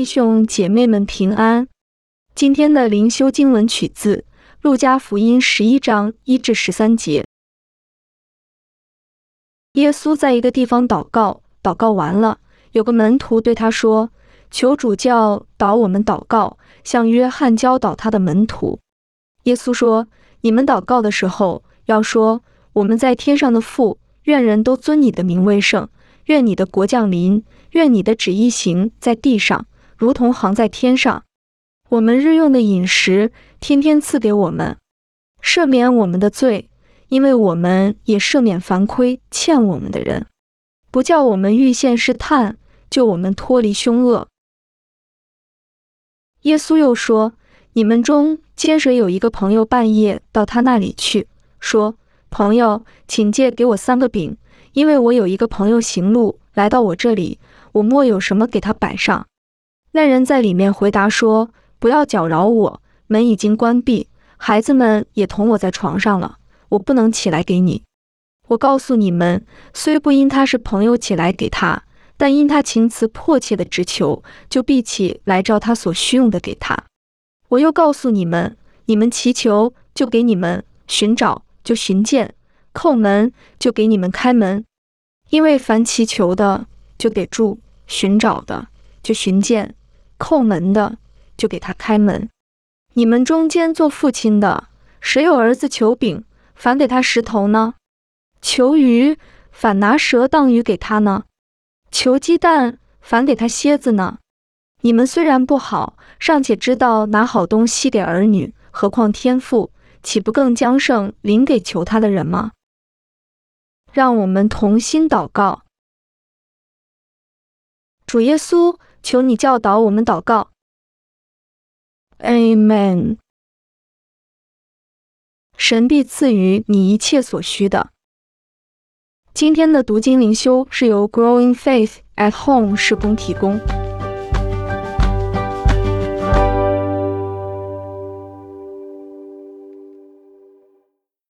弟兄姐妹们平安。今天的灵修经文取自《路加福音》十一章一至十三节。耶稣在一个地方祷告，祷告完了，有个门徒对他说：“求主教导我们祷告，像约翰教导他的门徒。”耶稣说：“你们祷告的时候，要说：我们在天上的父，愿人都尊你的名为圣，愿你的国降临，愿你的旨意行在地上，如同行在天上。我们日用的饮食，天天赐给我们，赦免我们的罪，因为我们也赦免凡亏欠我们的人，不叫我们遇见试探，救我们脱离凶恶。”耶稣又说：“你们中间谁有一个朋友半夜到他那里去，说：‘朋友，请借给我三个饼，因为我有一个朋友行路来到我这里，我莫有什么给他摆上。’那人在里面回答说。”不要搅扰我，门已经关闭，孩子们也同我在床上了，我不能起来给你。我告诉你们，虽不因他是朋友起来给他，但因他情辞迫切的直求，就必起来照他所需用的给他。我又告诉你们，你们祈求就给你们，寻找就寻见，叩门就给你们开门。因为凡祈求的就给住，寻找的就寻见，叩门的。就给他开门。你们中间做父亲的，谁有儿子求饼，反给他石头呢？求鱼，反拿蛇当鱼给他呢？求鸡蛋，反给他蝎子呢？你们虽然不好，尚且知道拿好东西给儿女，何况天父，岂不更将圣灵给求他的人吗？让我们同心祷告。主耶稣，求你教导我们祷告。Amen。神必赐予你一切所需的。今天的读经灵修是由 Growing Faith at Home 施工提供。